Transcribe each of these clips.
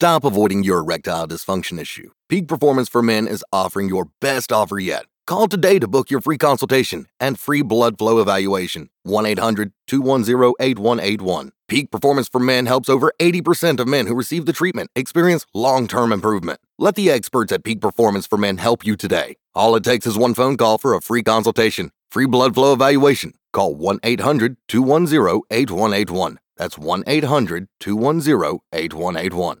Stop avoiding your erectile dysfunction issue. Peak Performance for Men is offering your best offer yet. Call today to book your free consultation and free blood flow evaluation. 1 800 210 8181. Peak Performance for Men helps over 80% of men who receive the treatment experience long term improvement. Let the experts at Peak Performance for Men help you today. All it takes is one phone call for a free consultation, free blood flow evaluation. Call 1 800 210 8181. That's 1 800 210 8181.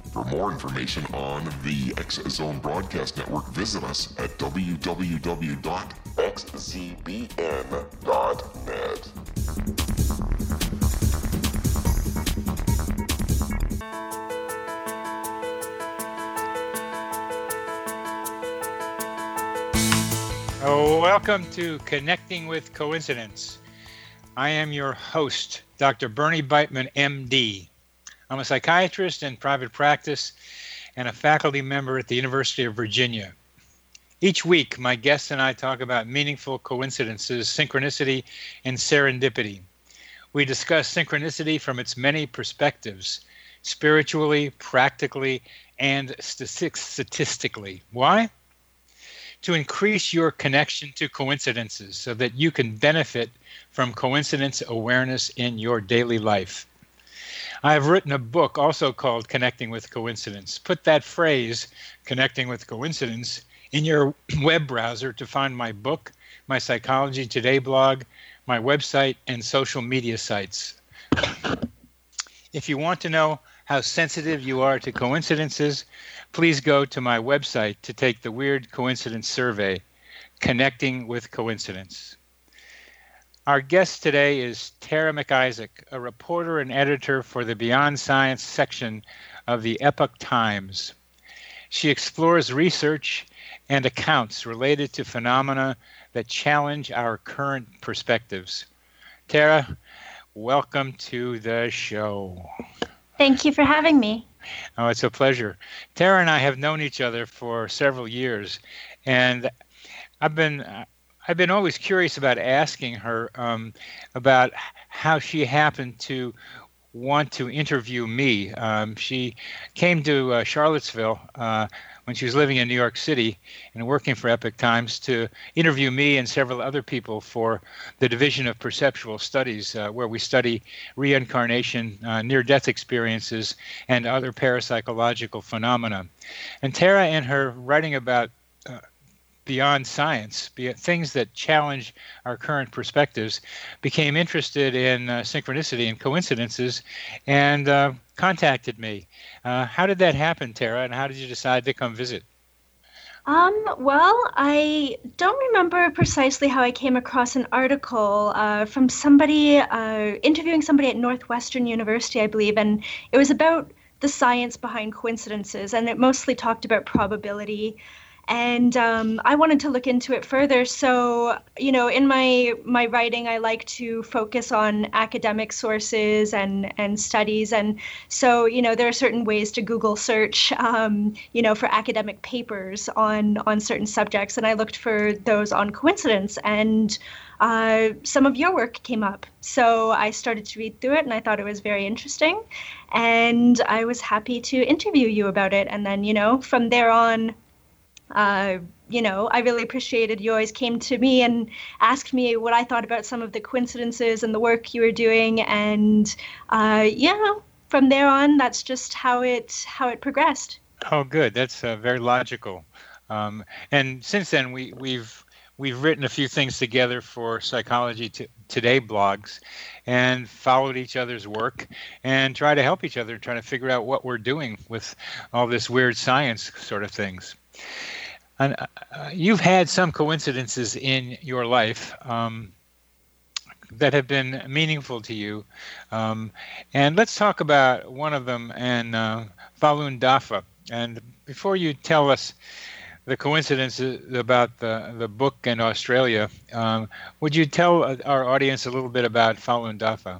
For more information on the X Zone Broadcast Network, visit us at www.xzbn.net. Oh, welcome to Connecting with Coincidence. I am your host, Dr. Bernie Beitman, MD. I'm a psychiatrist in private practice and a faculty member at the University of Virginia. Each week, my guests and I talk about meaningful coincidences, synchronicity, and serendipity. We discuss synchronicity from its many perspectives spiritually, practically, and statistically. Why? To increase your connection to coincidences so that you can benefit from coincidence awareness in your daily life. I have written a book also called Connecting with Coincidence. Put that phrase, Connecting with Coincidence, in your web browser to find my book, my Psychology Today blog, my website, and social media sites. If you want to know how sensitive you are to coincidences, please go to my website to take the Weird Coincidence Survey, Connecting with Coincidence. Our guest today is Tara MacIsaac, a reporter and editor for the Beyond Science section of the Epoch Times. She explores research and accounts related to phenomena that challenge our current perspectives. Tara, welcome to the show. Thank you for having me. Oh, it's a pleasure. Tara and I have known each other for several years, and I've been I've been always curious about asking her um, about how she happened to want to interview me. Um, she came to uh, Charlottesville uh, when she was living in New York City and working for Epoch Times to interview me and several other people for the Division of Perceptual Studies, uh, where we study reincarnation, uh, near death experiences, and other parapsychological phenomena. And Tara, in her writing about beyond science, be things that challenge our current perspectives, became interested in uh, synchronicity and coincidences, and uh, contacted me. Uh, how did that happen, Tara? And how did you decide to come visit? Um, well, I don't remember precisely how I came across an article uh, from somebody uh, interviewing somebody at Northwestern University, I believe, and it was about the science behind coincidences, and it mostly talked about probability and um, I wanted to look into it further. So, you know, in my my writing, I like to focus on academic sources and and studies, and so you know, there are certain ways to Google search, um, you know, for academic papers on on certain subjects, and I looked for those on coincidence and. Uh, some of your work came up. So I started to read through it and I thought it was very interesting. And I was happy to interview you about it. And then, you know, from there on, uh, you know, I really appreciated you always came to me and asked me what I thought about some of the coincidences and the work you were doing, and uh, yeah, from there on, that's just how it how it progressed. Oh, good. That's uh, very logical. Um, and since then, we we've we've written a few things together for Psychology t- Today blogs, and followed each other's work and try to help each other, trying to figure out what we're doing with all this weird science sort of things. And uh, you've had some coincidences in your life um, that have been meaningful to you. Um, and let's talk about one of them and uh, Falun Dafa. And before you tell us the coincidence about the, the book in Australia. Um, would you tell our audience a little bit about Falun Dafa?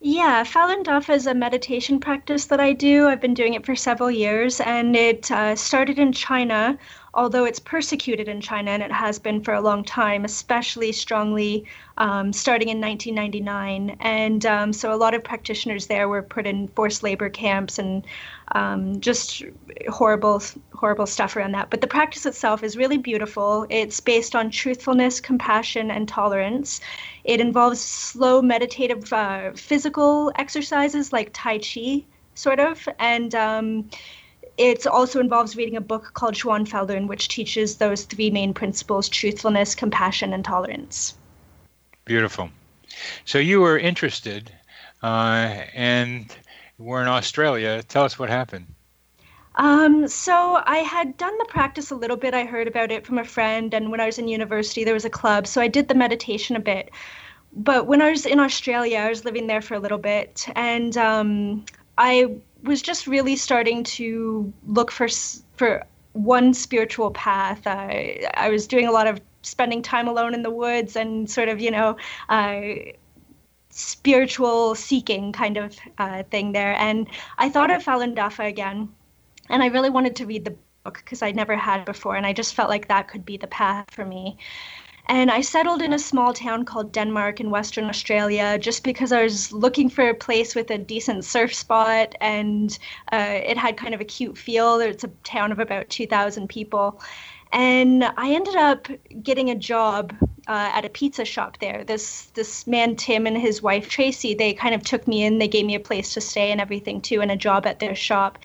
Yeah, Falun Dafa is a meditation practice that I do. I've been doing it for several years, and it uh, started in China although it's persecuted in China, and it has been for a long time, especially strongly um, starting in 1999. And um, so a lot of practitioners there were put in forced labor camps and um, just horrible, horrible stuff around that. But the practice itself is really beautiful. It's based on truthfulness, compassion, and tolerance. It involves slow, meditative, uh, physical exercises like Tai Chi, sort of. And um, it also involves reading a book called Falun, which teaches those three main principles truthfulness, compassion, and tolerance. Beautiful. So you were interested uh, and were in Australia. Tell us what happened. Um, so I had done the practice a little bit. I heard about it from a friend, and when I was in university, there was a club, so I did the meditation a bit. But when I was in Australia, I was living there for a little bit, and um, I was just really starting to look for for one spiritual path. I I was doing a lot of spending time alone in the woods and sort of you know. Uh, spiritual seeking kind of uh, thing there and i thought of falun dafa again and i really wanted to read the book because i never had before and i just felt like that could be the path for me and I settled in a small town called Denmark in Western Australia just because I was looking for a place with a decent surf spot and uh, it had kind of a cute feel. It's a town of about 2,000 people. And I ended up getting a job uh, at a pizza shop there. This this man Tim and his wife Tracy, they kind of took me in. They gave me a place to stay and everything too, and a job at their shop.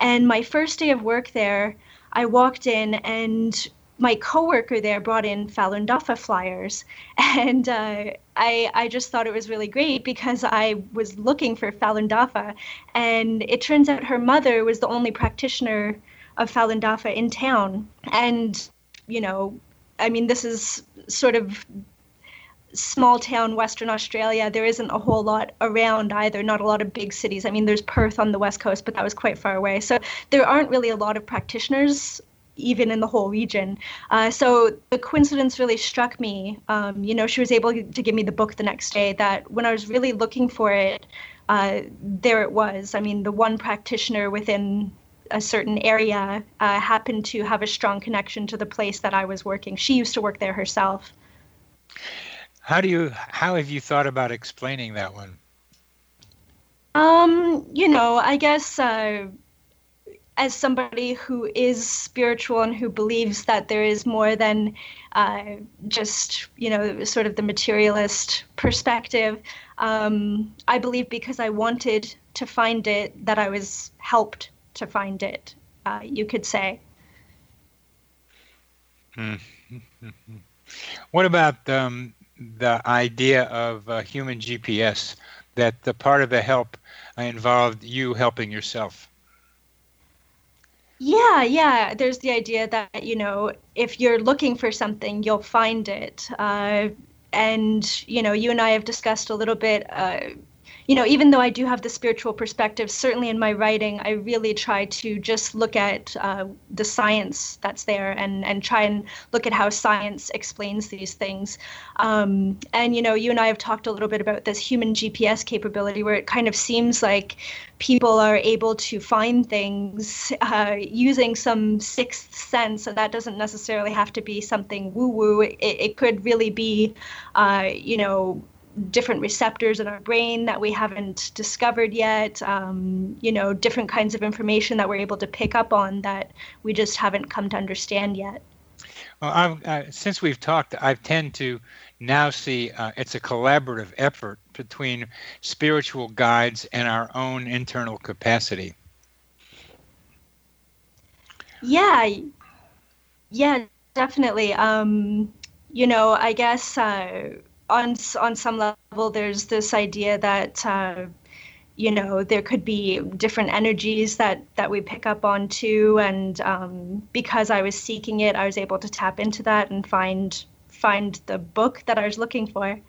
And my first day of work there, I walked in and my coworker there brought in Falun Dafa flyers, and uh, I I just thought it was really great because I was looking for Falun Dafa, and it turns out her mother was the only practitioner of Falun Dafa in town, and you know, I mean, this is sort of small town Western Australia. There isn't a whole lot around either, not a lot of big cities. I mean, there's Perth on the west coast, but that was quite far away. So there aren't really a lot of practitioners even in the whole region. Uh, so the coincidence really struck me. Um, you know, she was able to give me the book the next day. That when I was really looking for it, uh, there it was. I mean, the one practitioner within a certain area uh, happened to have a strong connection to the place that I was working. She used to work there herself. How do you? How have you thought about explaining that one? Um, you know, I guess uh, as somebody who is spiritual and who believes that there is more than uh, just you know sort of the materialist perspective um, i believe because i wanted to find it that i was helped to find it uh, you could say mm-hmm. what about um, the idea of uh, human gps that the part of the help involved you helping yourself yeah, yeah. There's the idea that, you know, if you're looking for something, you'll find it. Uh, and, you know, you and I have discussed a little bit uh, you know, even though I do have the spiritual perspective, certainly in my writing, I really try to just look at uh, the science that's there and, and try and look at how science explains these things. Um, and, you know, you and I have talked a little bit about this human GPS capability where it kind of seems like people are able to find things uh, using some sixth sense. And that doesn't necessarily have to be something woo woo. It, it could really be, uh, you know, different receptors in our brain that we haven't discovered yet um, you know different kinds of information that we're able to pick up on that we just haven't come to understand yet. Well uh, since we've talked i tend to now see uh, it's a collaborative effort between spiritual guides and our own internal capacity. Yeah yeah definitely. Um, you know i guess uh, on on some level, there's this idea that uh, you know there could be different energies that that we pick up on too, and um, because I was seeking it, I was able to tap into that and find find the book that I was looking for.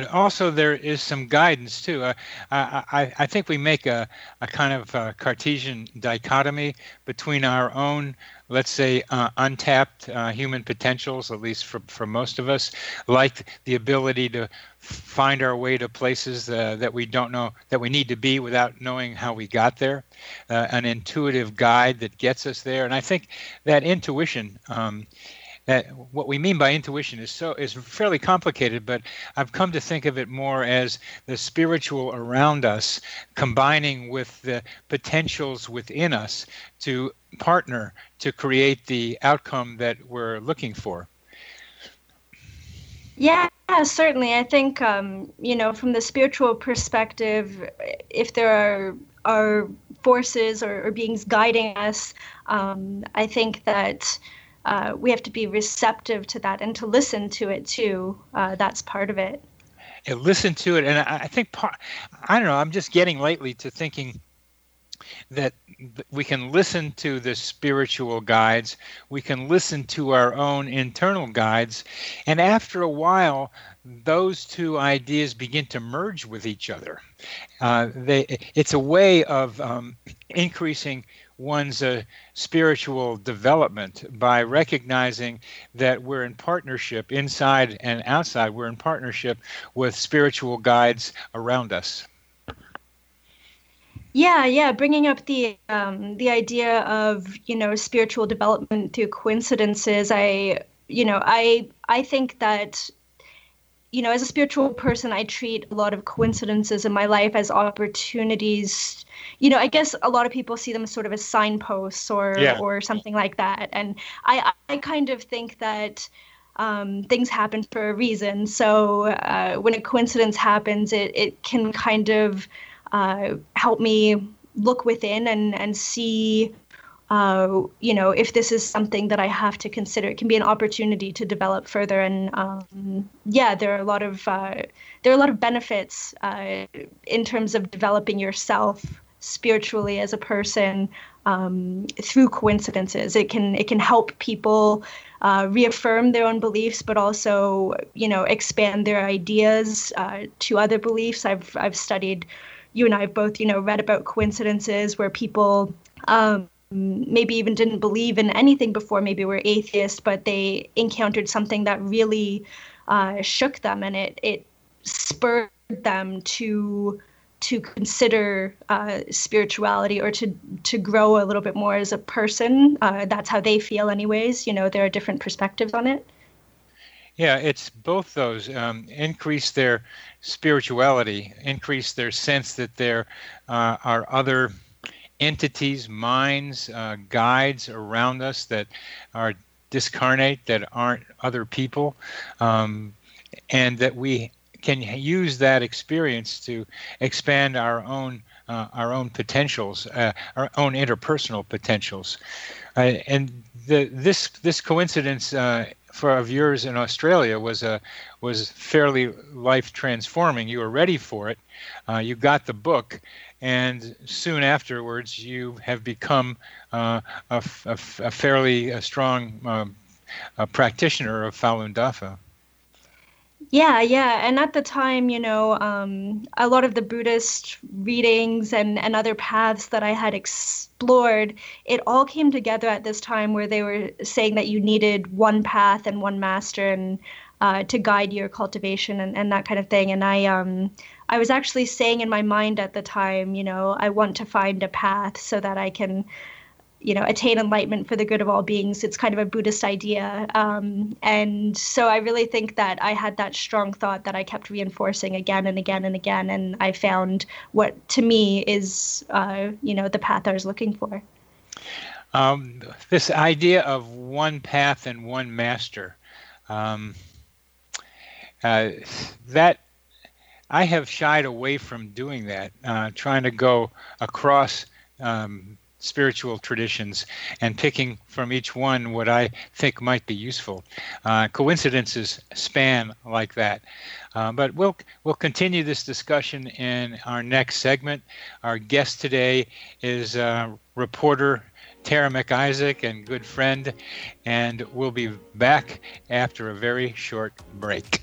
But also, there is some guidance too. Uh, I, I, think we make a, a kind of a Cartesian dichotomy between our own, let's say, uh, untapped uh, human potentials, at least for, for most of us, like the ability to find our way to places uh, that we don't know that we need to be without knowing how we got there, uh, an intuitive guide that gets us there. And I think that intuition. Um, that what we mean by intuition is so is fairly complicated, but I've come to think of it more as the spiritual around us combining with the potentials within us to partner to create the outcome that we're looking for. Yeah, certainly. I think um, you know, from the spiritual perspective, if there are are forces or, or beings guiding us, um, I think that uh, we have to be receptive to that and to listen to it too. Uh, that's part of it. And listen to it, and I, I think part. I don't know. I'm just getting lately to thinking that we can listen to the spiritual guides, we can listen to our own internal guides, and after a while, those two ideas begin to merge with each other. Uh, they, it's a way of um, increasing one's uh, spiritual development by recognizing that we're in partnership inside and outside. We're in partnership with spiritual guides around us. Yeah, yeah, bringing up the um, the idea of you know spiritual development through coincidences. I you know I I think that you know as a spiritual person, I treat a lot of coincidences in my life as opportunities you know, I guess a lot of people see them as sort of as signposts or yeah. or something like that. And I I kind of think that um, things happen for a reason. So uh, when a coincidence happens, it it can kind of uh, help me look within and and see uh, you know, if this is something that I have to consider, it can be an opportunity to develop further. And um, yeah, there are a lot of uh, there are a lot of benefits uh, in terms of developing yourself spiritually as a person um, through coincidences. It can it can help people uh, reaffirm their own beliefs, but also you know expand their ideas uh, to other beliefs. I've I've studied. You and I have both you know read about coincidences where people. Um, maybe even didn't believe in anything before maybe were atheists, but they encountered something that really uh, shook them and it it spurred them to to consider uh, spirituality or to to grow a little bit more as a person. Uh, that's how they feel, anyways. You know, there are different perspectives on it. Yeah, it's both those. Um, increase their spirituality, increase their sense that there uh, are other entities, minds, uh, guides around us that are discarnate, that aren't other people, um, and that we can use that experience to expand our own uh, our own potentials, uh, our own interpersonal potentials, uh, and the, this this coincidence uh, for of yours in Australia was a was fairly life transforming. You were ready for it. Uh, you got the book, and soon afterwards, you have become uh, a, a, a, fairly a strong um, practitioner of Falun Dafa. Yeah, yeah. And at the time, you know, um, a lot of the Buddhist readings and, and other paths that I had explored, it all came together at this time where they were saying that you needed one path and one master and uh, to guide your cultivation and, and that kind of thing. And I, um, I was actually saying in my mind at the time, you know, I want to find a path so that I can you know attain enlightenment for the good of all beings. It's kind of a buddhist idea. Um, and so i really think that i had that strong thought that i kept reinforcing again and again and again and i found what to me is uh, you know the path i was looking for. Um, this idea of one path and one master um, uh, that i have shied away from doing that uh, trying to go across um, spiritual traditions and picking from each one what I think might be useful. Uh, coincidences span like that. Uh, but we'll we'll continue this discussion in our next segment. Our guest today is uh, reporter Tara MacIsaac and good friend, and we'll be back after a very short break.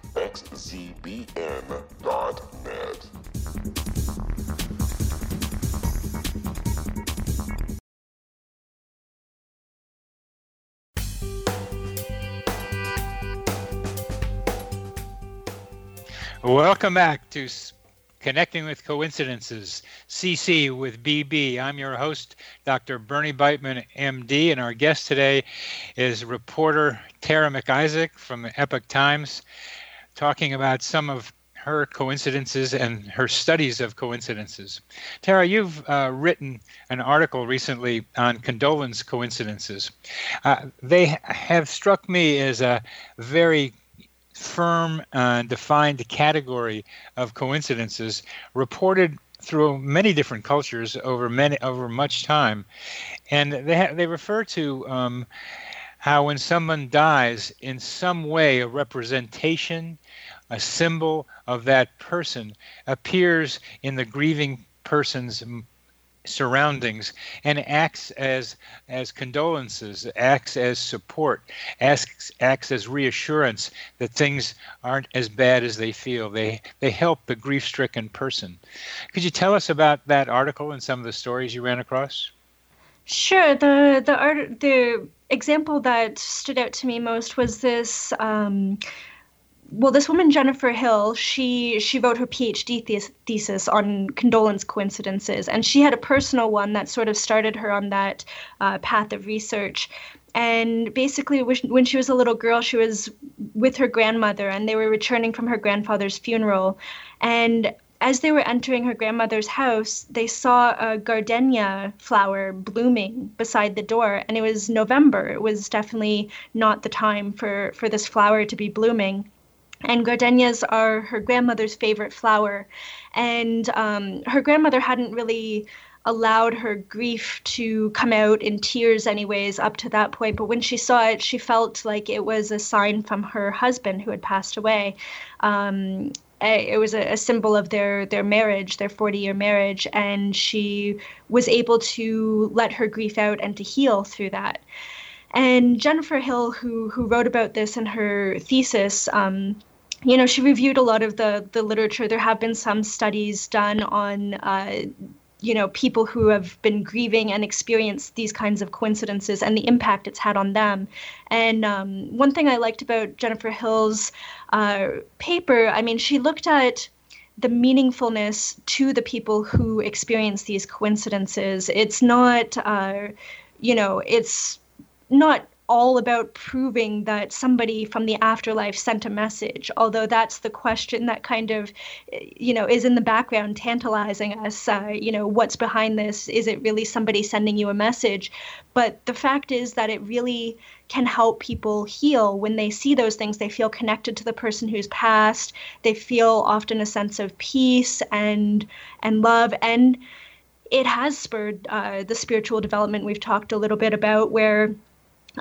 www.xzbn.net. Welcome back to Connecting with Coincidences, CC with BB. I'm your host, Dr. Bernie Beitman, MD, and our guest today is reporter Tara MacIsaac from Epoch Times, talking about some of her coincidences and her studies of coincidences. Tara, you've uh, written an article recently on condolence coincidences. Uh, they have struck me as a very firm, uh, defined category of coincidences reported through many different cultures over many over much time, and they ha- they refer to um, how when someone dies, in some way, a representation, a symbol of that person appears in the grieving person's surroundings and acts as as condolences acts as support acts acts as reassurance that things aren't as bad as they feel. They they help the grief stricken person. Could you tell us about that article and some of the stories you ran across? Sure. The the art the example that stood out to me most was this um, well, this woman Jennifer Hill, she she wrote her PhD thes- thesis on condolence coincidences, and she had a personal one that sort of started her on that uh, path of research. And basically, when she was a little girl, she was with her grandmother, and they were returning from her grandfather's funeral. And as they were entering her grandmother's house, they saw a gardenia flower blooming beside the door, and it was November. It was definitely not the time for for this flower to be blooming and gardenias are her grandmother's favorite flower. And um, her grandmother hadn't really allowed her grief to come out in tears anyways up to that point. But when she saw it she felt like it was a sign from her husband who had passed away. Um, it was a, a, symbol of their their marriage their 40 year marriage. And she was able to let her grief out and to heal through that. And jennifer hill who who wrote about this in her thesis um, you know, she reviewed a lot of the the literature. There have been some studies done on, uh, you know, people who have been grieving and experienced these kinds of coincidences and the impact it's had on them. And um, one thing I liked about Jennifer Hill's uh, paper, I mean, she looked at the meaningfulness to the people who experience these coincidences. It's not, uh, you know, it's not all about proving that somebody from the afterlife sent a message although that's the question that kind of you know is in the background tantalizing us uh, you know what's behind this? Is it really somebody sending you a message? But the fact is that it really can help people heal. When they see those things they feel connected to the person who's passed. They feel often a sense of peace and and love. And it has spurred uh, the spiritual development we've talked a little bit about where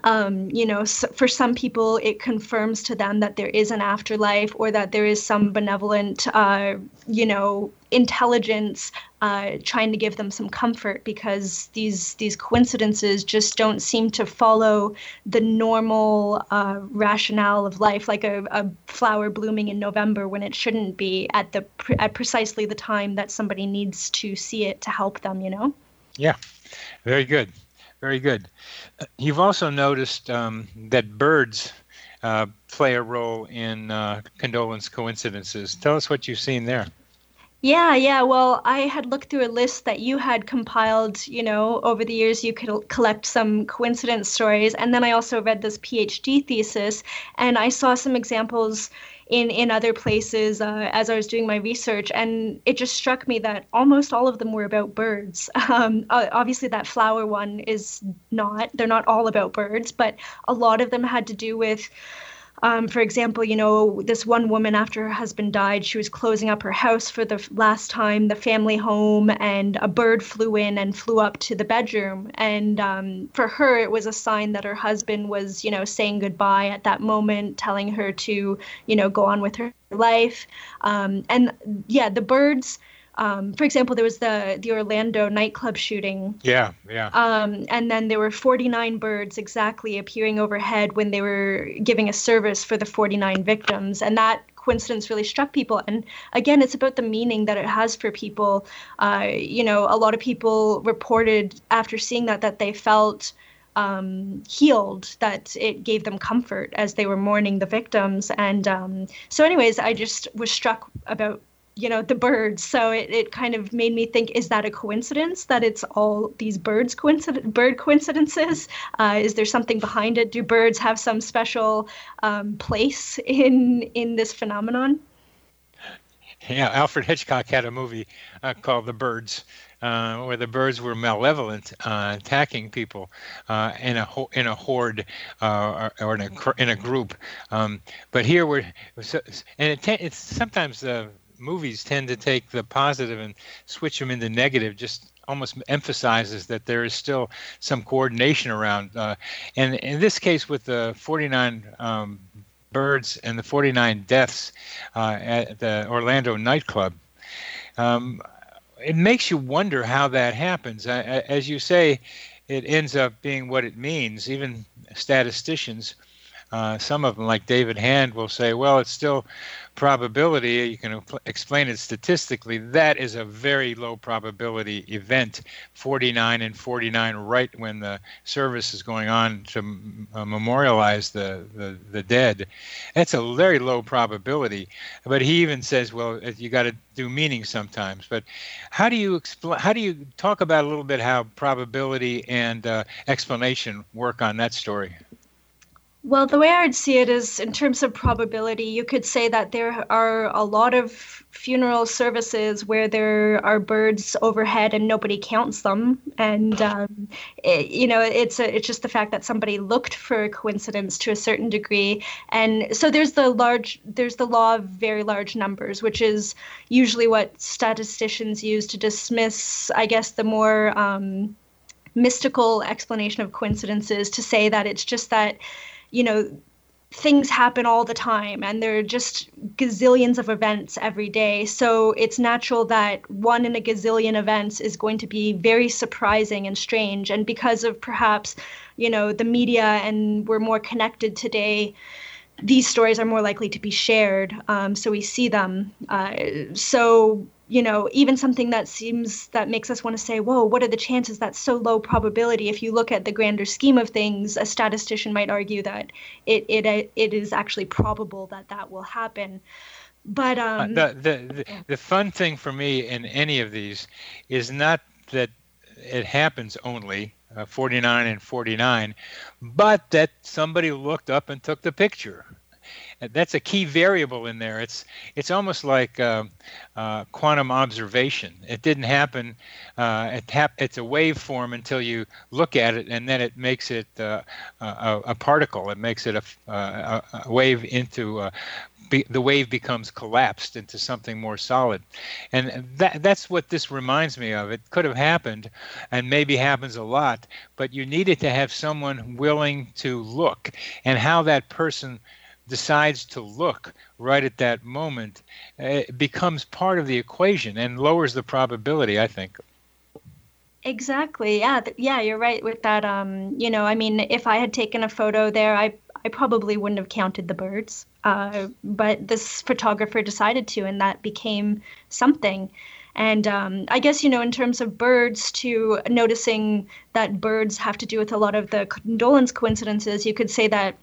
um, you know, for some people, it confirms to them that there is an afterlife or that there is some benevolent, uh, you know, intelligence uh, trying to give them some comfort because these these coincidences just don't seem to follow the normal uh, rationale of life, like a, a, flower blooming in November when it shouldn't be at the at precisely the time that somebody needs to see it to help them. You know. Yeah, very good. Very good. You've also noticed um, that birds uh, play a role in uh, condolence coincidences. Tell us what you've seen there. Yeah, yeah. Well, I had looked through a list that you had compiled, you know, over the years you could collect some coincidence stories. And then I also read this PhD thesis and I saw some examples in in other places uh, as I was doing my research, and it just struck me that almost all of them were about birds. Um, obviously, that flower one is not; they're not all about birds, but a lot of them had to do with um, for example, you know, this one woman after her husband died, she was closing up her house for the last time, the family home, and a bird flew in and flew up to the bedroom. And um, for her, it was a sign that her husband was, you know, saying goodbye at that moment, telling her to, you know, go on with her life. Um, and yeah, the birds um, for example, there was the the Orlando nightclub shooting. Yeah, yeah. Um, and then there were 49 birds exactly appearing overhead when they were giving a service for the 49 victims, and that coincidence really struck people. And again, it's about the meaning that it has for people. Uh, you know, a lot of people reported after seeing that that they felt. Um, healed, that it gave them comfort as they were mourning the victims. And um, so, anyways, I just was struck about you know the birds. So it, it kind of made me think is that a coincidence that it's all these birds coincident bird coincidences? Uh, is there something behind it? Do birds have some special um, place in in this phenomenon? Yeah alfred hitchcock had a movie uh, called the birds uh, where the birds were malevolent, uh, attacking people uh, in a ho- in a horde uh, or, or, in a in a group. Um, but here we're and it it's sometimes the movies tend to take the positive and switch them into negative just almost emphasizes that there is still some coordination around uh, and in this case with the 49 um, birds and the 49 deaths uh, at the orlando nightclub um, it makes you wonder how that happens. As you say it ends up being what it means even statisticians uh, some of them, like David Hand, will say, well, it's still probability. You can explain it statistically. That is a very low probability event 49 and 49, right when the service is going on to uh, memorialize the, the, the dead. That's a very low probability. But he even says, well, you got to do meaning sometimes. But how do you explain? How do you talk about a little bit how probability and uh, explanation work on that story? Well, the way I'd see it is in terms of probability, you could say that there are a lot of funeral services where there are birds overhead and nobody counts them. And, um, it, you know, it's, a, it's just the fact that somebody looked for a coincidence to a certain degree. And so there's the large, there's the law of very large numbers, which is usually what statisticians use to dismiss, I guess, the more um, mystical explanation of coincidences to say that it's just that you know, things happen all the time and there are just gazillions of events every day. So it's natural that one in a gazillion events is going to be very surprising and strange. And because of perhaps, you know, the media and we're more connected today, these stories are more likely to be shared. Um, so we see them. Uh, so you know, even something that seems that makes us want to say, whoa, what are the chances that's so low probability? If you look at the grander scheme of things, a statistician might argue that it it it is actually probable that that will happen. But uh, um, the, the, the the fun thing for me in any of these is not that it happens only uh, 49 and 49, but that somebody looked up and took the picture that's a key variable in there. It's it's almost like uh, uh, quantum observation. It didn't happen. Uh, it hap- it's a waveform until you look at it, and then it makes it uh, a, a, particle. It makes it a, a, a wave into be, the wave becomes collapsed into something more solid. And that, that's what this reminds me of. It could have happened and maybe happens a lot, but you needed to have someone willing to look. And how that person decides to look right at that moment it becomes part of the equation and lowers the probability, I think. Exactly. Yeah. Yeah, you're right with that. Um, you know, I mean, if I had taken a photo there, I I probably wouldn't have counted the birds. Uh, but this photographer decided to, and that became something. And um, I guess, you know, in terms of birds, to noticing that birds have to do with a lot of the condolence coincidences, you could say that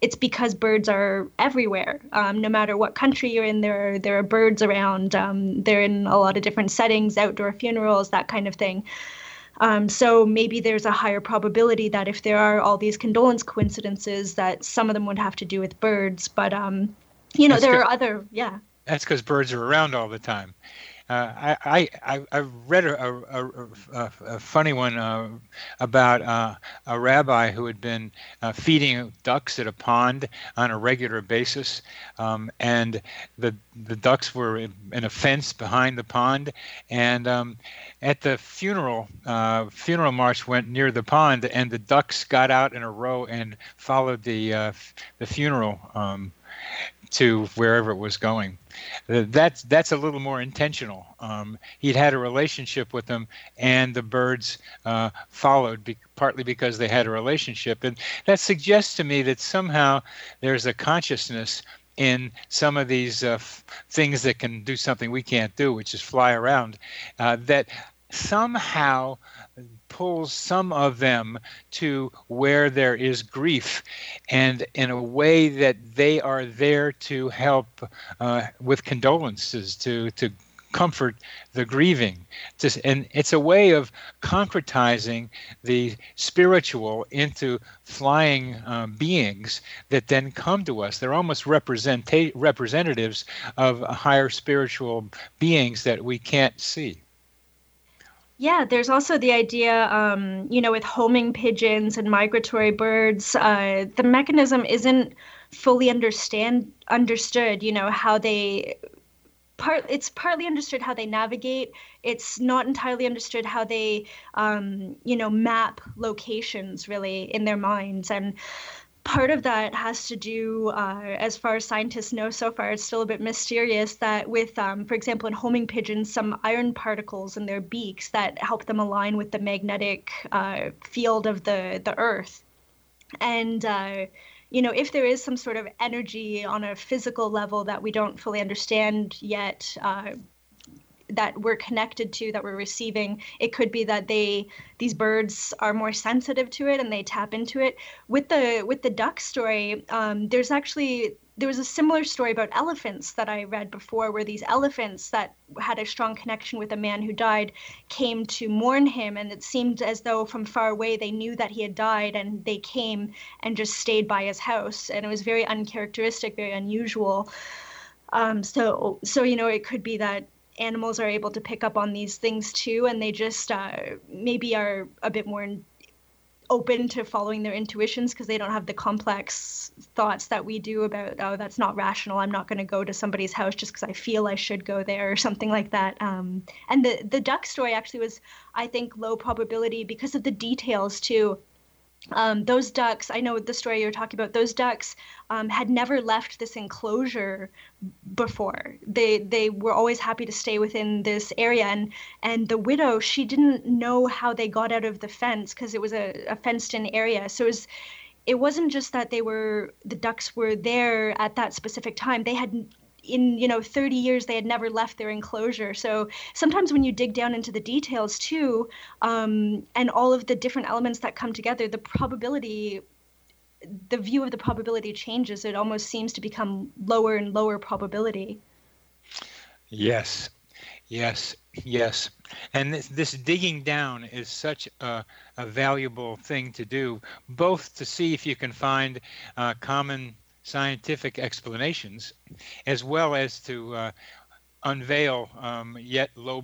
it's because birds are everywhere. Um, no matter what country you're in, there there are birds around. Um, they're in a lot of different settings, outdoor funerals, that kind of thing. Um, so maybe there's a higher probability that if there are all these condolence coincidences, that some of them would have to do with birds. But um, you know, that's there are other yeah. That's because birds are around all the time. Uh, I, I, I read a, a, a, a funny one uh, about uh, a rabbi who had been uh, feeding ducks at a pond on a regular basis, um, and the the ducks were in, a fence behind the pond, and um, at the funeral, uh, funeral march went near the pond, and the ducks got out in a row and followed the the funeral. Um, to wherever it was going. That's that's a little more intentional. Um, he'd had a relationship with them, and the birds uh, followed, be, partly because they had a relationship, and that suggests to me that somehow there's a consciousness in some of these uh, f- things that can do something we can't do, which is fly around. Uh, that somehow pulls some of them to where there is grief and in a way that they are there to help uh, with condolences to to comfort the grieving. And it's a way of concretizing the spiritual into flying uh, beings that then come to us. They're almost representa- representatives of higher spiritual beings that we can't see yeah, there's also the idea, um, you know, with homing pigeons and migratory birds, uh, the mechanism isn't fully understand understood. You know how they part. It's partly understood how they navigate. It's not entirely understood how they, um, you know, map locations really in their minds and part of that has to do, uh, as far as scientists know so far, it's still a bit mysterious that with, um, for example, in homing pigeons, some iron particles in their beaks that help them align with the magnetic uh, field of the, the Earth. And, uh, you know, if there is some sort of energy on a physical level that we don't fully understand yet, uh, that we're connected to that we're receiving it could be that they these birds are more sensitive to it and they tap into it. With the with the duck story um, there's actually there was a similar story about elephants that I read before, where these elephants that had a strong connection with a man who died came to mourn him, and it seemed as though from far away they knew that he had died, and they came and just stayed by his house, and it was very uncharacteristic, very unusual. Um, so, so you know, it could be that animals are able to pick up on these things too, and they just uh, maybe are a bit more open to following their intuitions because they don't have the complex thoughts that we do about oh that's not rational. I'm not going to go to somebody's house just because i feel i should go there or something like that um, and the the duck story actually was i think low probability because of the details too um, those ducks, I know the story you're talking about. Those ducks um, had never left this enclosure before. They they were always happy to stay within this area, and and the widow she didn't know how they got out of the fence because it was a, a fenced-in area. So it was it wasn't just that they were the ducks were there at that specific time. They had in you know 30 years they had never left their enclosure. So sometimes when you dig down into the details too um, and all of the different elements that come together the probability the view of the probability changes. It almost seems to become lower and lower probability. Yes. Yes. Yes. And this, this digging down is such a, a, valuable thing to do both to see if you can find uh, common scientific explanations, as well as to uh, unveil um, yet low,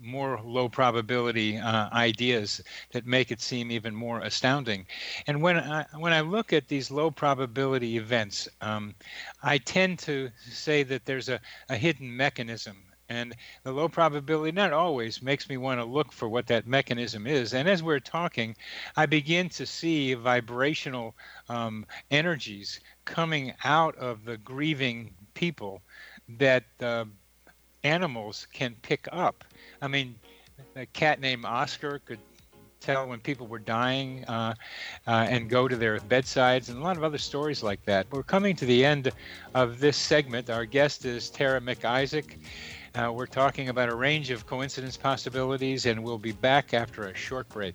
more low probability uh, ideas that make it seem even more astounding. And when I, when I look at these low probability events, um, I tend to say that there's a, a hidden mechanism and the low probability, not always, makes me want to look for what that mechanism is. And as we're talking, I begin to see vibrational um, energies coming out of the grieving people that uh, animals can pick up. I mean, a cat named Oscar could tell when people were dying uh, uh, and go to their bedsides, and a lot of other stories like that. We're coming to the end of this segment. Our guest is Tara MacIsaac. Uh, we're talking about a range of coincidence possibilities, and we'll be back after a short break.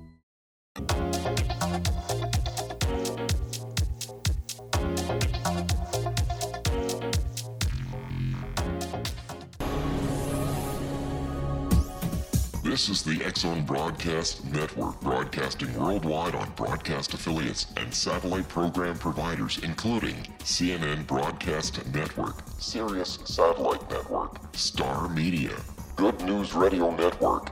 This is the X-Zone Broadcast Network, broadcasting worldwide on broadcast affiliates and satellite program providers, including CNN Broadcast Network, Sirius Satellite Network, Star Media, Good News Radio Network,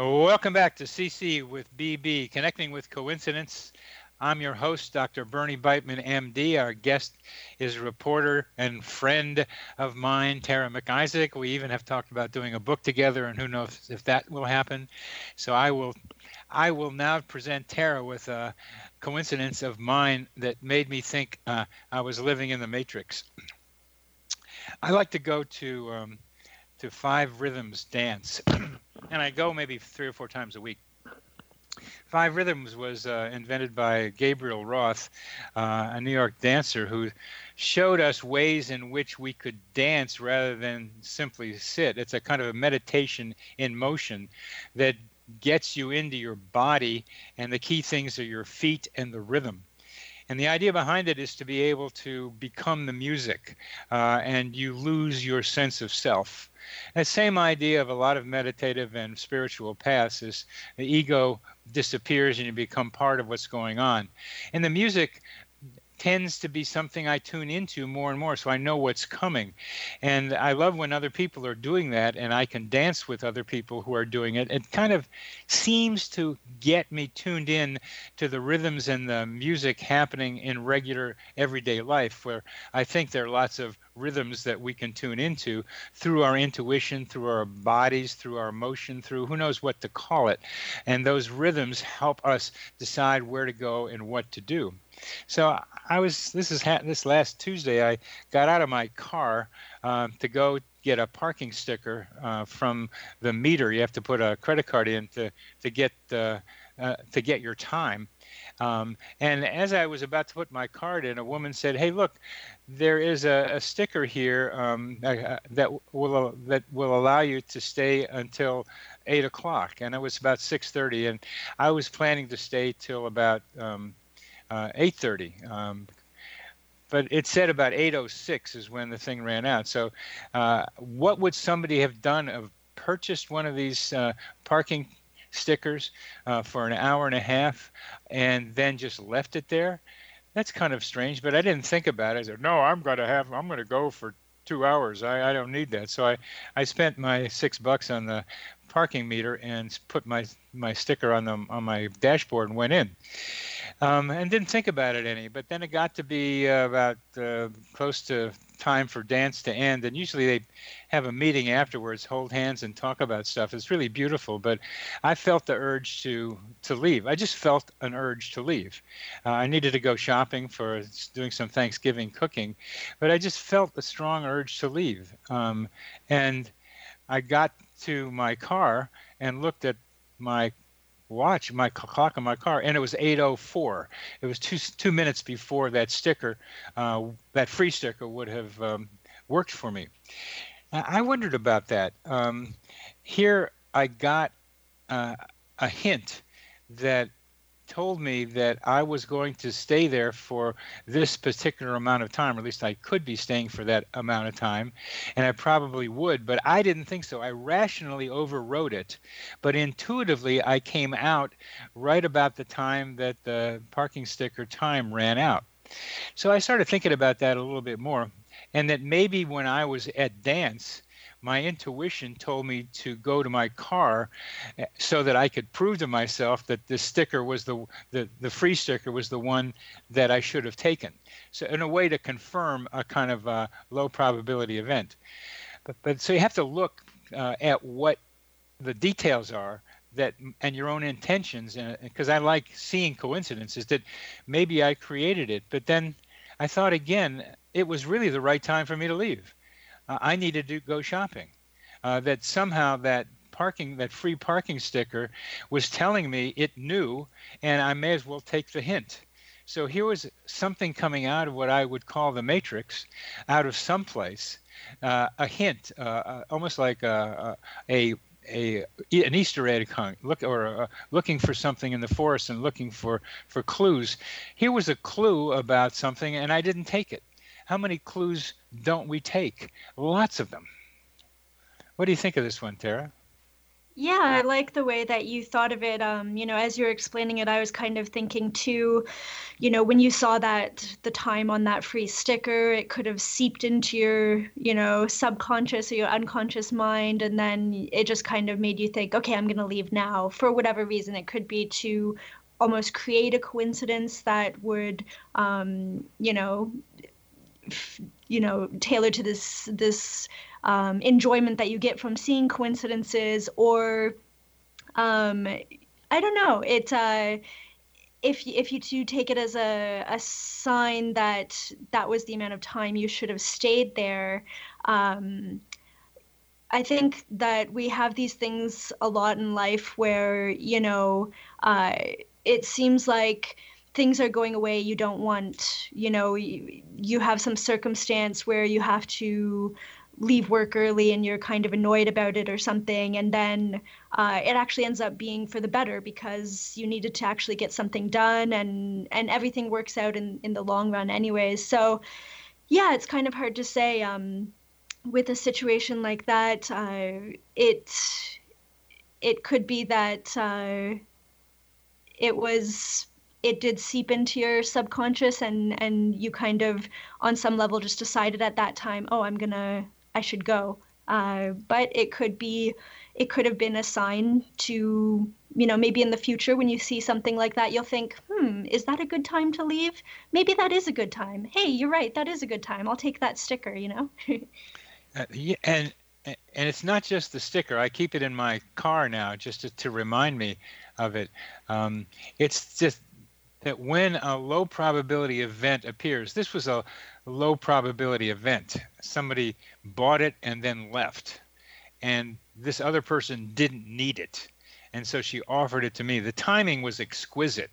Welcome back to CC with BB, Connecting with Coincidence. I'm your host, Dr. Bernie Beitman, MD. Our guest is a reporter and friend of mine, Tara MacIsaac. We even have talked about doing a book together, and who knows if that will happen. So I will, I will now present Tara with a coincidence of mine that made me think uh, I was living in the Matrix. I like to go to um, to Five Rhythms Dance. and I go maybe three or four times a week. Five Rhythms was uh, invented by Gabrielle Roth, uh, a New York dancer who showed us ways in which we could dance rather than simply sit. It's a kind of a meditation in motion that gets you into your body, and the key things are your feet and the rhythm. And the idea behind it is to be able to become the music, uh, and you lose your sense of self. That same idea of a lot of meditative and spiritual paths is the ego disappears and you become part of what's going on. And the music tends to be something I tune into more and more, so I know what's coming. And I love when other people are doing that, and I can dance with other people who are doing it. It kind of seems to get me tuned in to the rhythms and the music happening in regular everyday life, where I think there are lots of rhythms that we can tune into through our intuition, through our bodies, through our emotion, through who knows what to call it. And those rhythms help us decide where to go and what to do. So I was this is this last Tuesday I got out of my car uh, to go get a parking sticker uh, from the meter. You have to put a credit card in to to get uh, to get your time. Um, and as I was about to put my card in, a woman said, "Hey, look, there is a, a sticker here um, uh, that will that will allow you to stay until eight o'clock." And it was about six thirty, and I was planning to stay till about um, uh, 8:30. Um, but it said about 8:06 is when the thing ran out. So, uh, what would somebody have done? Of purchased one of these uh, parking stickers uh, for an hour and a half, and then just left it there? That's kind of strange. But I didn't think about it. I said, "No, I'm going to have. I'm to go for two hours. I, I don't need that." So I, I spent my six bucks on the parking meter and put my my sticker on the on my dashboard and went in um, and didn't think about it any. But then it got to be uh, about uh, close to time for dance to end, and usually they have a meeting afterwards, hold hands, and talk about stuff. It's really beautiful. But I felt the urge to to leave. I just felt an urge to leave. Uh, I needed to go shopping for doing some Thanksgiving cooking, but I just felt a strong urge to leave. Um, and I got to my car and looked at my watch my clock on my car and it was 804 it was two two minutes before that sticker uh, that free sticker would have um, worked for me. I wondered about that. Um, here i got uh, a hint that told me that I was going to stay there for this particular amount of time, or at least I could be staying for that amount of time, and I probably would, but I didn't think so. I rationally overrode it, but intuitively I came out right about the time that the parking sticker time ran out. So I started thinking about that a little bit more, and that maybe when I was at dance, my intuition told me to go to my car eh, so that I could prove to myself that the sticker was the, the, the free sticker was the one that I should have taken. So, in a way, to confirm a kind of uh, low probability event. But, but so you have to look uh, at what the details are that and your own intentions because i like seeing coincidences that maybe i created it but then i thought again it was really the right time for me to leave uh, I needed to go shopping. Uh, that somehow that parking, that free parking sticker, was telling me it knew, and I may as well take the hint. So here was something coming out of what I would call the matrix, out of someplace, uh, a hint, uh, uh almost like a, a, a, an Easter egg hunt, look or uh, looking for something in the forest and looking for for clues. Here was a clue about something, and I didn't take it. How many clues don't we take? Lots of them. What do you think of this one, Tara? Yeah, I like the way that you thought of it. Um, you know, as you're explaining it, I was kind of thinking too, you know, when you saw that the time on that free sticker, it could have seeped into your, you know, subconscious or your unconscious mind. And then it just kind of made you think, okay, I'm going to leave now for whatever reason. It could be to almost create a coincidence that would, um, you know, you know tailored to this this um, enjoyment that you get from seeing coincidences or um, I don't know. It's uh, if if you do take it as a, a sign that that was the amount of time you should have stayed there um, I think that we have these things a lot in life where you know uh, it seems like things are going away you don't want you know you, you have some circumstance where you have to leave work early and you're kind of annoyed about it or something and then uh, it actually ends up being for the better because you needed to actually get something done and and everything works out in in the long run anyways so yeah it's kind of hard to say um, with a situation like that uh, it it could be that uh, it was it did seep into your subconscious and and you kind of on some level just decided at that time oh i'm gonna i should go. Uh, but it could be it could have been a sign to you know maybe in the future when you see something like that you'll think hmm is that a good time to leave? Maybe that is a good time. Hey you're right that is a good time. I'll take that sticker you know? Uh, yeah, and and it's not just the sticker. I keep it in my car now just to, to remind me of it. Um, it's just that when a low probability event appears, this was a low probability event. Somebody bought it and then left, and this other person didn't need it. And so she offered it to me. The timing was exquisite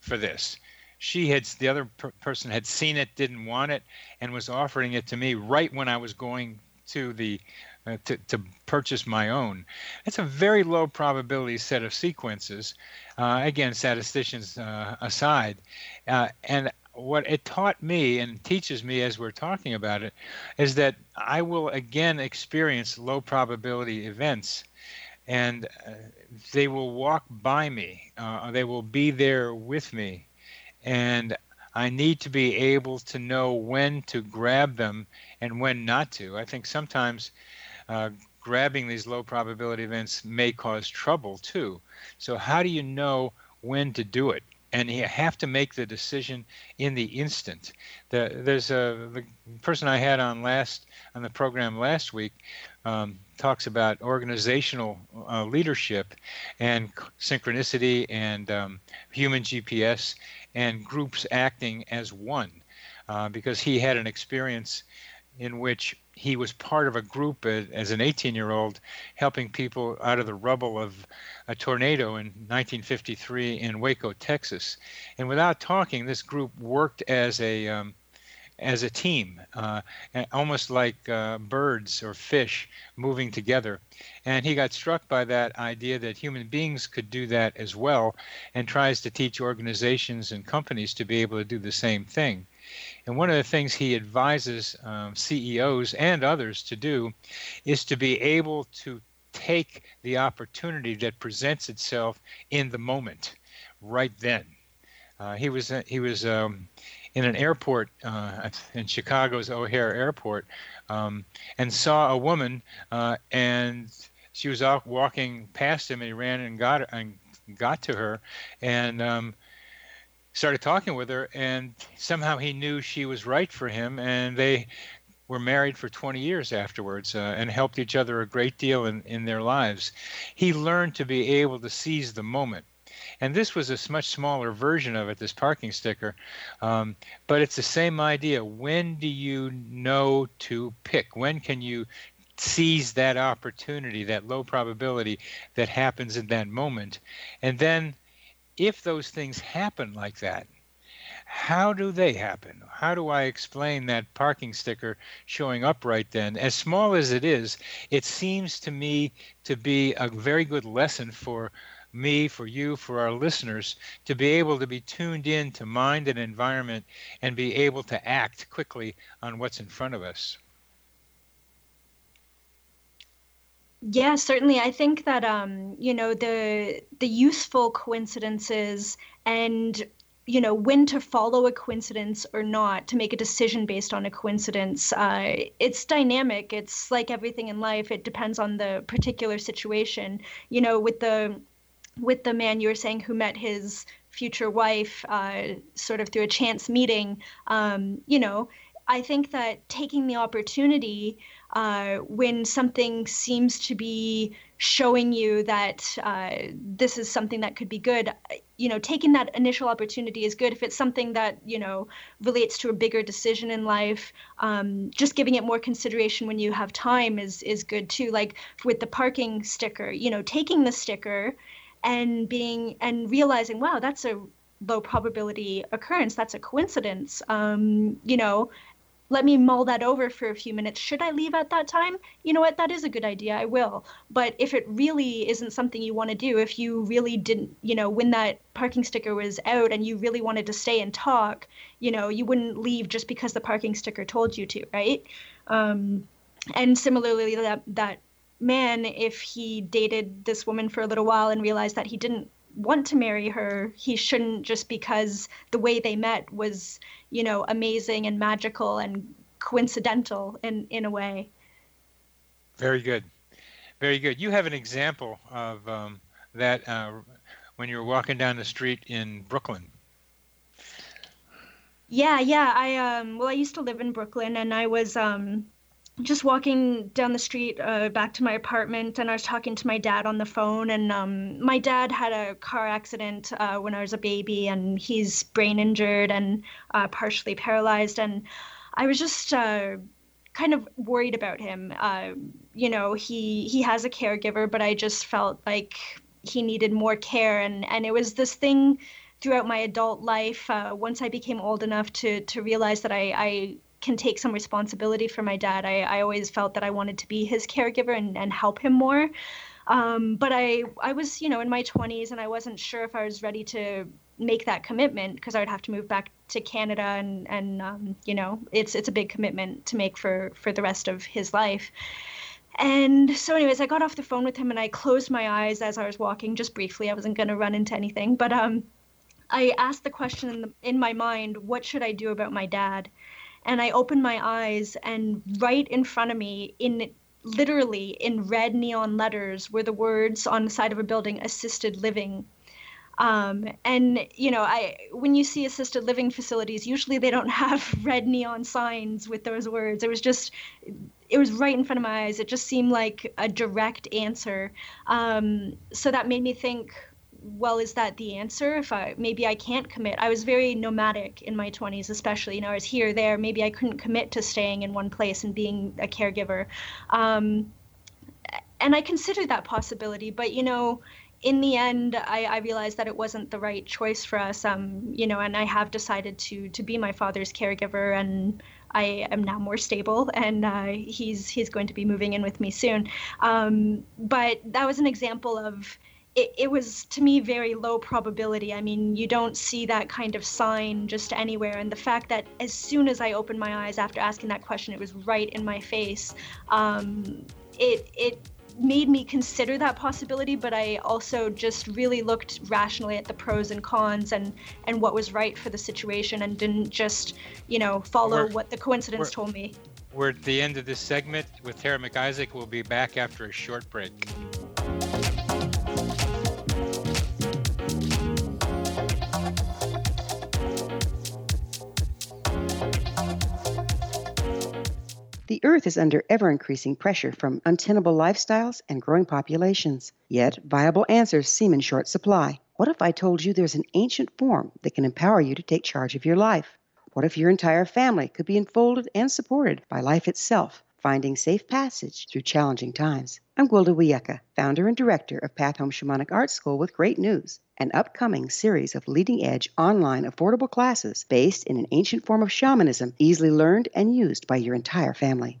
for this. She had, the other per- person had seen it, didn't want it, and was offering it to me right when I was going to the uh, to, to purchase my own. It's a very low probability set of sequences. Uh, again, statisticians uh, aside. Uh, and what it taught me and teaches me as we're talking about it is that I will again experience low probability events. And uh, they will walk by me, they will be there with me. And I need to be able to know when to grab them and when not to. I think sometimes uh, grabbing these low probability events may cause trouble too. So, how do you know when to do it? And you have to make the decision in the instant. The, there's a the person I had on last on the program last week um, talks about organizational uh, leadership and synchronicity and um, human GPS and groups acting as one, uh, because he had an experience in which he was part of a group as an 18 year old helping people out of the rubble of a tornado in 1953 in Waco, Texas. And without talking, this group worked as a um, as a team, uh, almost like uh, birds or fish moving together. And he got struck by that idea that human beings could do that as well, and tries to teach organizations and companies to be able to do the same thing. And one of the things he advises um, CEOs and others to do is to be able to take the opportunity that presents itself in the moment, right then. Uh, he was uh, he was um, in an airport uh, in Chicago's O'Hare Airport um, and saw a woman uh, and she was out walking past him and he ran and got her, and got to her and um, started talking with her, and somehow he knew she was right for him, and they were married for 20 years afterwards uh, and helped each other a great deal in, in their lives. He learned to be able to seize the moment. And this was a much smaller version of it, this parking sticker. Um, but it's the same idea. When do you know to pick? When can you seize that opportunity, that low probability that happens in that moment? And then if those things happen like that, how do they happen? How do I explain that parking sticker showing up right then? As small as it is, it seems to me to be a very good lesson for me, for you, for our listeners to be able to be tuned in to mind and environment and be able to act quickly on what's in front of us. Yeah, certainly. I think that um, you know the the useful coincidences and you know when to follow a coincidence or not to make a decision based on a coincidence uh, it's dynamic. It's like everything in life. It depends on the particular situation. You know with the with the man you were saying who met his future wife uh, sort of through a chance meeting um, you know i think that taking the opportunity uh, when something seems to be showing you that uh, this is something that could be good you know taking that initial opportunity is good. If it's something that you know relates to a bigger decision in life um, just giving it more consideration when you have time is is good too. Like with the parking sticker you know taking the sticker and being and realizing wow that's a low probability occurrence that's a coincidence um, you know let me mull that over for a few minutes. Should I leave at that time? You know what? That is a good idea. I will. But if it really isn't something you want to do, if you really didn't, you know, when that parking sticker was out and you really wanted to stay and talk, you know, you wouldn't leave just because the parking sticker told you to, right? Um, and similarly, that that man, if he dated this woman for a little while and realized that he didn't want to marry her, he shouldn't just because the way they met was, you know, amazing and magical and coincidental in in a way. Very good, very good. You have an example of um, that uh, when you were walking down the street in Brooklyn. Yeah, yeah. I um well I used to live in Brooklyn and I was um just walking down the street uh, back to my apartment and I was talking to my dad on the phone and um my dad had a car accident uh, when I was a baby and he's brain injured and uh, partially paralyzed and I was just uh, kind of worried about him. Uh, you know, he he has a caregiver, but I just felt like he needed more care and and it was this thing throughout my adult life, uh, once I became old enough to to realize that I, I can take some responsibility for my dad, I, I always felt that I wanted to be his caregiver and, and help him more. Um, but I I was you know in my 20s and I wasn't sure if I was ready to make that commitment because I would have to move back to Canada and and um, you know it's it's a big commitment to make for for the rest of his life. And so, anyways, I got off the phone with him and I closed my eyes as I was walking, just briefly. I wasn't going to run into anything, but um, I asked the question in, the, in my mind, what should I do about my dad? And I opened my eyes, and right in front of me, in literally in red neon letters, were the words on the side of a building assisted living. Um, and you know, I when you see assisted living facilities, usually they don't have red neon signs with those words. It was just, it was right in front of my eyes. It just seemed like a direct answer. Um, so that made me think, well, is that the answer? If I maybe I can't commit. I was very nomadic in my 20s, especially. You know, I was here, there. Maybe I couldn't commit to staying in one place and being a caregiver. Um, and I considered that possibility, but you know, in the end, I, I, realized that it wasn't the right choice for us. Um, you know, and I have decided to to be my father's caregiver, and I am now more stable, and uh, he's he's going to be moving in with me soon. Um, but that was an example of it, it was to me very low probability. I mean, you don't see that kind of sign just anywhere. And the fact that as soon as I opened my eyes after asking that question, it was right in my face. Um, it it made me consider that possibility, but I also just really looked rationally at the pros and cons and and what was right for the situation, and didn't just you know follow we're, what the coincidence told me. We're at the end of this segment with Tara MacIsaac. We'll be back after a short break. The Earth is under ever increasing pressure from untenable lifestyles and growing populations. Yet, viable answers seem in short supply. What if I told you there's an ancient form that can empower you to take charge of your life? What if your entire family could be enfolded and supported by life itself, finding safe passage through challenging times? I'm Gwilda Wiyaka, founder and director of Path Home Shamanic Art School with great news an upcoming series of leading edge online affordable classes based in an ancient form of shamanism easily learned and used by your entire family.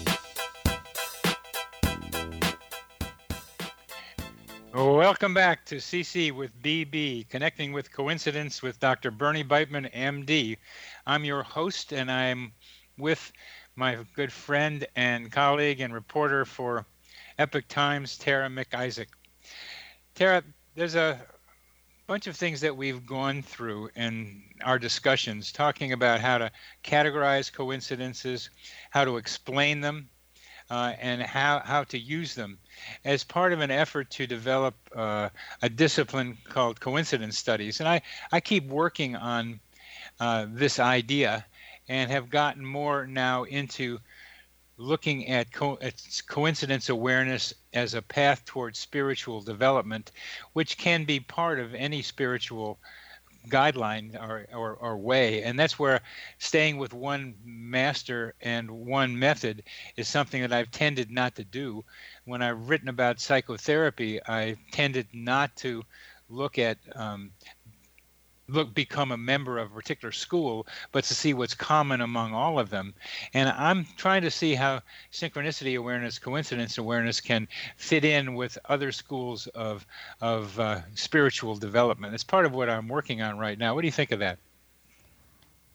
Welcome back to CC with BB, connecting with coincidence with Dr. Bernie Beitman, MD. I'm your host, and I'm with my good friend and colleague and reporter for Epoch Times, Tara MacIsaac. Tara, there's a bunch of things that we've gone through in our discussions, talking about how to categorize coincidences, how to explain them, uh, and how, how to use them as part of an effort to develop uh, a discipline called coincidence studies. And I, I keep working on uh, this idea and have gotten more now into looking at, co- at coincidence awareness as a path towards spiritual development, which can be part of any spiritual guideline or, or, or, way. And that's where staying with one master and one method is something that I've tended not to do when I've written about psychotherapy, I tended not to look at um, look become a member of a particular school, but to see what's common among all of them. And I'm trying to see how synchronicity awareness, coincidence awareness can fit in with other schools of of uh, spiritual development. It's part of what I'm working on right now. What do you think of that?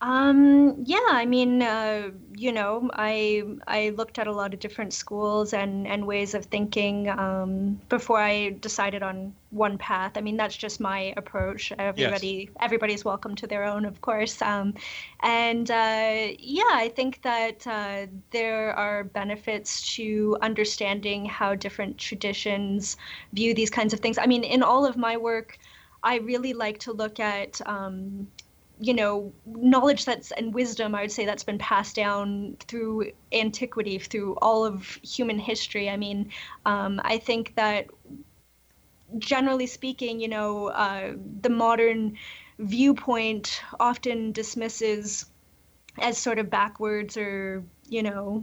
Um, yeah, I mean, uh, you know, I I looked at a lot of different schools and and ways of thinking um, before I decided on one path. I mean, that's just my approach. Everybody yes. everybody's welcome to their own, of course. Um, and uh, yeah, I think that uh, there are benefits to understanding how different traditions view these kinds of things. I mean, in all of my work. I really like to look at um, you know knowledge that's and wisdom i would say that's been passed down through antiquity through all of human history. I mean um, i think that generally speaking you know uh, the modern viewpoint often dismisses as sort of backwards or you know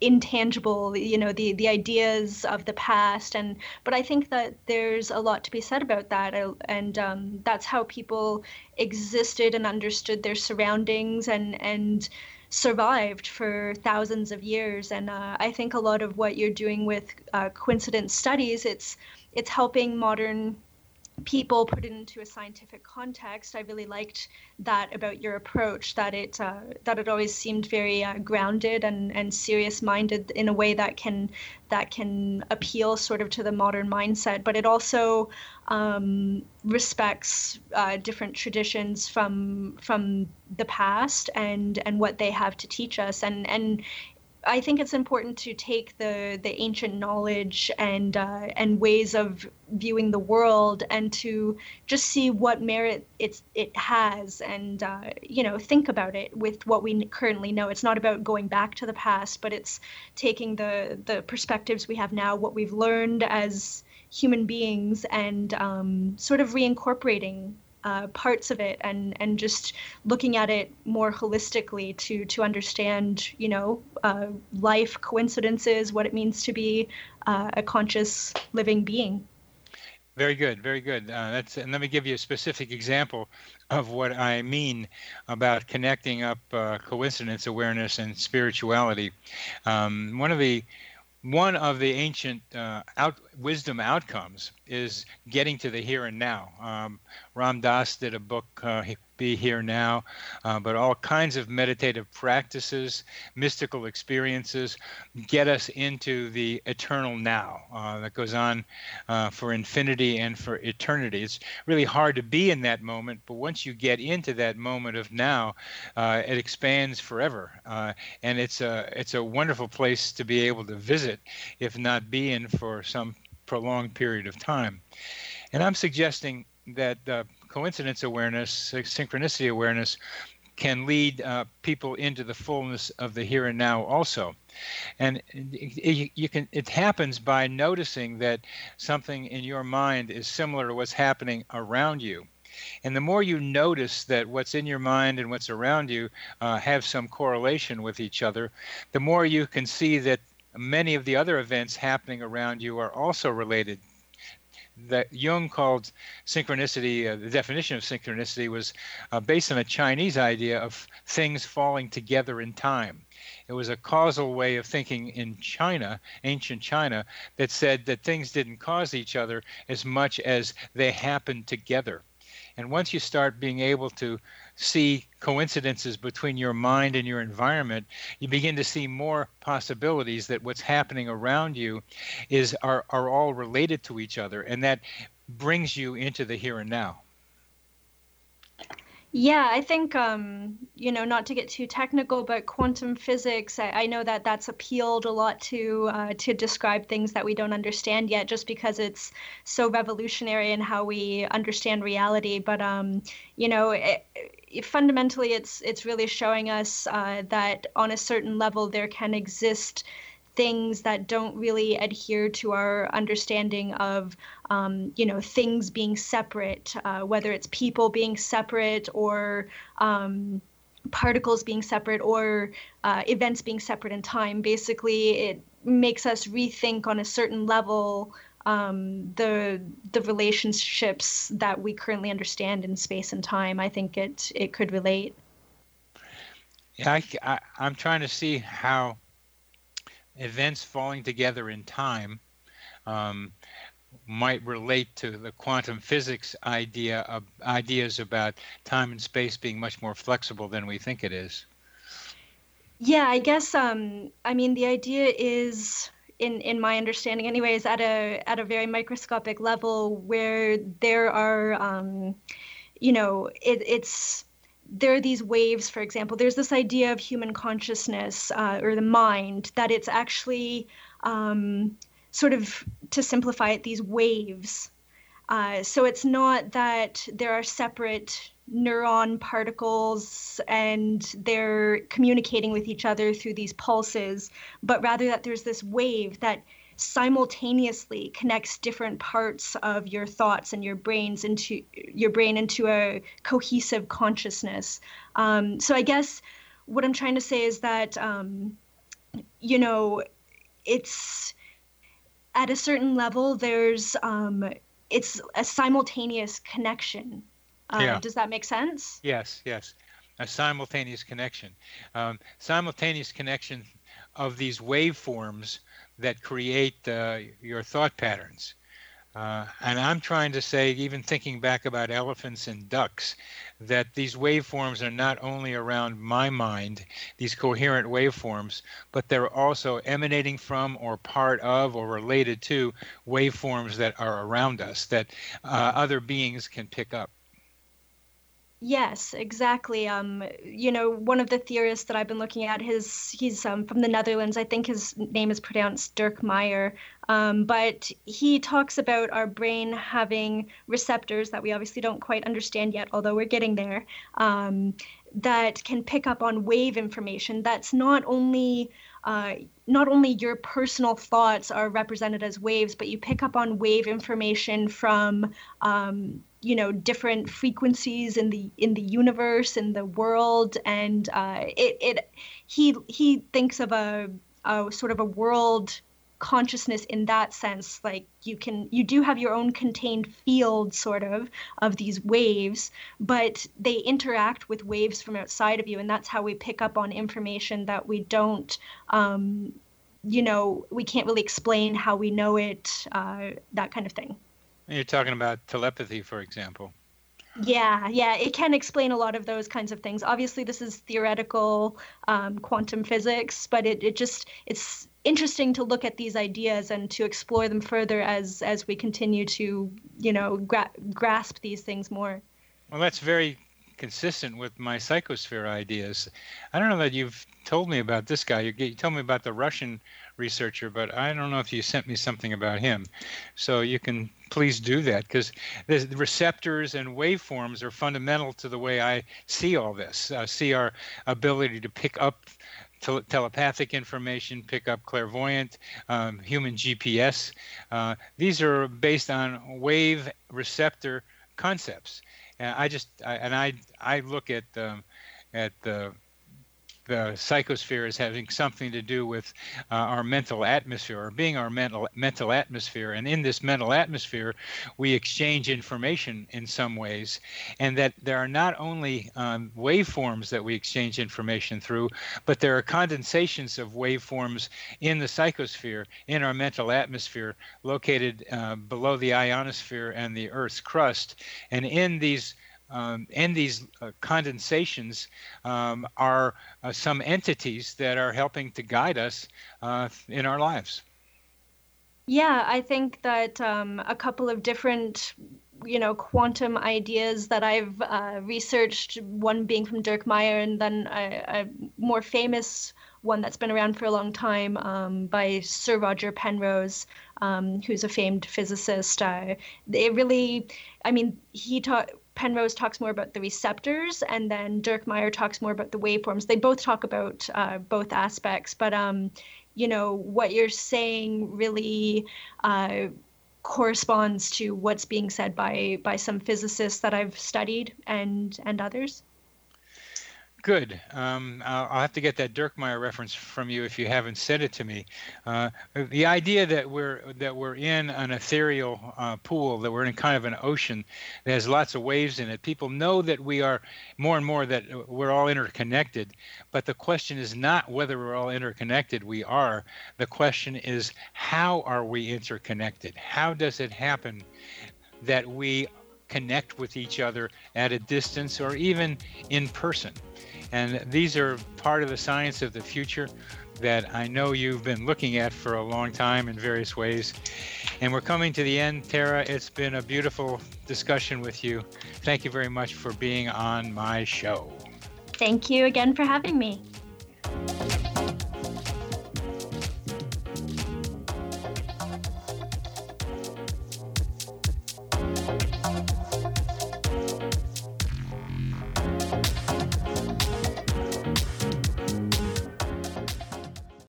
intangible you know the the ideas of the past. And but i think that there's a lot to be said about that. And um, that's how people existed and understood their surroundings and and survived for thousands of years. And uh, i think a lot of what you're doing with uh, coincidence studies it's it's helping modern people put it into a scientific context. I really liked that about your approach. That it uh, that it always seemed very uh, grounded and, and serious minded in a way that can that can appeal sort of to the modern mindset. But it also um, respects uh, different traditions from from the past and and what they have to teach us. And and I think it's important to take the the ancient knowledge and uh, and ways of viewing the world and to just see what merit it's it has and uh, you know think about it with what we currently know. It's not about going back to the past, but it's taking the the perspectives we have now, what we've learned as human beings, and um, sort of reincorporating uh, parts of it and and just looking at it more holistically to to understand you know uh, life coincidences what it means to be uh, a conscious living being. Very good very good. Uh, that's and let me give you a specific example of what i mean about connecting up uh, coincidence awareness and spirituality. Um, one of the one of the ancient uh, out, wisdom outcomes is getting to the here and now. Um, Ram Dass did a book, uh, Be Here Now, uh, but all kinds of meditative practices, mystical experiences get us into the eternal now uh, that goes on uh, for infinity and for eternity. It's really hard to be in that moment, but once you get into that moment of now, uh, it expands forever. Uh, and it's a, it's a wonderful place to be able to visit, if not be in for some prolonged period of time. And I'm suggesting that uh, coincidence awareness, synchronicity awareness, can lead uh, people into the fullness of the here and now also. And it, you can it happens by noticing that something in your mind is similar to what's happening around you. And the more you notice that what's in your mind and what's around you uh, have some correlation with each other, the more you can see that many of the other events happening around you are also related that Jung called synchronicity, uh, the definition of synchronicity was uh, based on a Chinese idea of things falling together in time. It was a causal way of thinking in China, ancient China, that said that things didn't cause each other as much as they happened together. And once you start being able to see coincidences between your mind and your environment, you begin to see more possibilities that what's happening around you is are, are all related to each other. And that brings you into the here and now. Yeah, I think, um, you know, not to get too technical, but quantum physics, I, I know that that's appealed a lot to uh, to describe things that we don't understand yet, just because it's so revolutionary in how we understand reality. But, um, you know, it, fundamentally, it's it's really showing us uh, that on a certain level there can exist things that don't really adhere to our understanding of um, you know things being separate uh, whether it's people being separate or um, particles being separate or uh, events being separate in time. Basically it makes us rethink on a certain level um, the the relationships that we currently understand in space and time i think it it could relate yeah I, I, i'm trying to see how events falling together in time um, might relate to the quantum physics idea of ideas about time and space being much more flexible than we think it is. Yeah, I guess um, I mean the idea is in in my understanding anyways at a at a very microscopic level where there are um, you know it, it's there are these waves, for example. There's this idea of human consciousness uh, or the mind that it's actually um, sort of, to simplify it, these waves. Uh, so it's not that there are separate neuron particles and they're communicating with each other through these pulses, but rather that there's this wave that simultaneously connects different parts of your thoughts and your brains into your brain into a cohesive consciousness. Um, so I guess what I'm trying to say is that um, you know it's at a certain level there's um, it's a simultaneous connection. Uh, yeah. Does that make sense? Yes, yes. A simultaneous connection. Um, simultaneous connection of these waveforms that create uh, your thought patterns. Uh, and I'm trying to say, even thinking back about elephants and ducks, that these waveforms are not only around my mind, these coherent waveforms, but they're also emanating from or part of or related to waveforms that are around us that uh, other beings can pick up. Yes, exactly. Um, you know, one of the theorists that I've been looking at, his he's um, from the Netherlands. I think his name is pronounced Dirk Meijer. Um, but he talks about our brain having receptors that we obviously don't quite understand yet, although we're getting there, um, that can pick up on wave information. That's not only uh, not only your personal thoughts are represented as waves, but you pick up on wave information from um, you know different frequencies in the in the universe in the world and uh, it it he he thinks of a, a sort of a world consciousness in that sense like you can you do have your own contained field sort of of these waves but they interact with waves from outside of you and that's how we pick up on information that we don't um, you know we can't really explain how we know it uh, that kind of thing you're talking about telepathy, for example. Yeah, yeah, it can explain a lot of those kinds of things. Obviously, this is theoretical um, quantum physics, but it, it just it's interesting to look at these ideas and to explore them further as as we continue to you know gra- grasp these things more. Well, that's very consistent with my psychosphere ideas. I don't know that you've told me about this guy. You, you told me about the Russian researcher, but I don't know if you sent me something about him. So you can please do that because the receptors and waveforms are fundamental to the way I see all this. I see our ability to pick up telepathic information, pick up clairvoyant, um, human GPS. Uh, these are based on wave receptor concepts. And I just I, and I I look at um, at the the psychosphere as having something to do with uh, our mental atmosphere or being our mental mental atmosphere. And in this mental atmosphere we exchange information in some ways. And that there are not only um, waveforms that we exchange information through but there are condensations of waveforms in the psychosphere in our mental atmosphere located uh, below the ionosphere and the earth's crust. And in these um, and these uh, condensations um, are uh, some entities that are helping to guide us uh, in our lives. Yeah, I think that um, a couple of different, you know, quantum ideas that I've uh, researched, one being from Dirk Meijer, and then a, a, more famous one that's been around for a long time um, by Sir Roger Penrose, um, who's a famed physicist. Uh, it really, I mean, he taught Penrose talks more about the receptors, and then Dirk Meijer talks more about the waveforms. They both talk about uh, both aspects, but um, you know what you're saying really uh, corresponds to what's being said by by some physicists that I've studied and and others. Good. Um, I'll, I'll, have to get that Dirk Meijer reference from you if you haven't said it to me. Uh, the idea that we're that we're in an ethereal uh, pool, that we're in kind of an ocean that has lots of waves in it. People know that we are more and more that we're all interconnected. But the question is not whether we're all interconnected. We are. The question is how are we interconnected? How does it happen that we connect with each other at a distance or even in person? And these are part of the science of the future that I know you've been looking at for a long time in various ways. And we're coming to the end, Tara. It's been a beautiful discussion with you. Thank you very much for being on my show. Thank you again for having me.